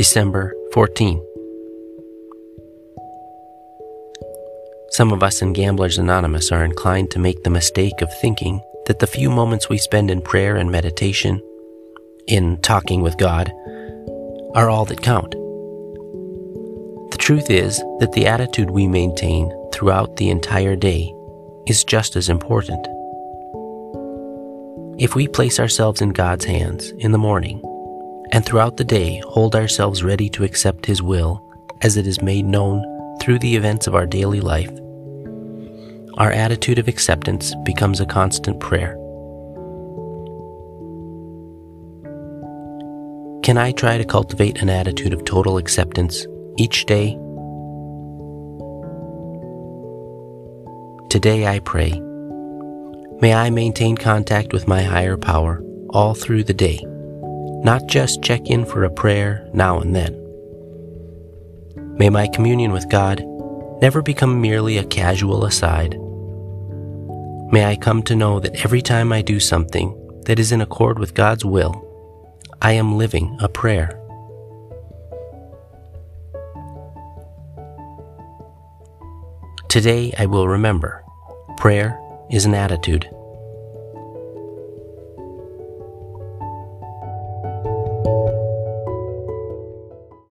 December 14. Some of us in Gamblers Anonymous are inclined to make the mistake of thinking that the few moments we spend in prayer and meditation, in talking with God, are all that count. The truth is that the attitude we maintain throughout the entire day is just as important. If we place ourselves in God's hands in the morning and throughout the day hold ourselves ready to accept His will as it is made known through the events of our daily life, our attitude of acceptance becomes a constant prayer. Can I try to cultivate an attitude of total acceptance each day? Today I pray. May I maintain contact with my higher power all through the day not just check in for a prayer now and then. May my communion with God never become merely a casual aside. May I come to know that every time I do something that is in accord with God's will, I am living a prayer. Today I will remember prayer is an attitude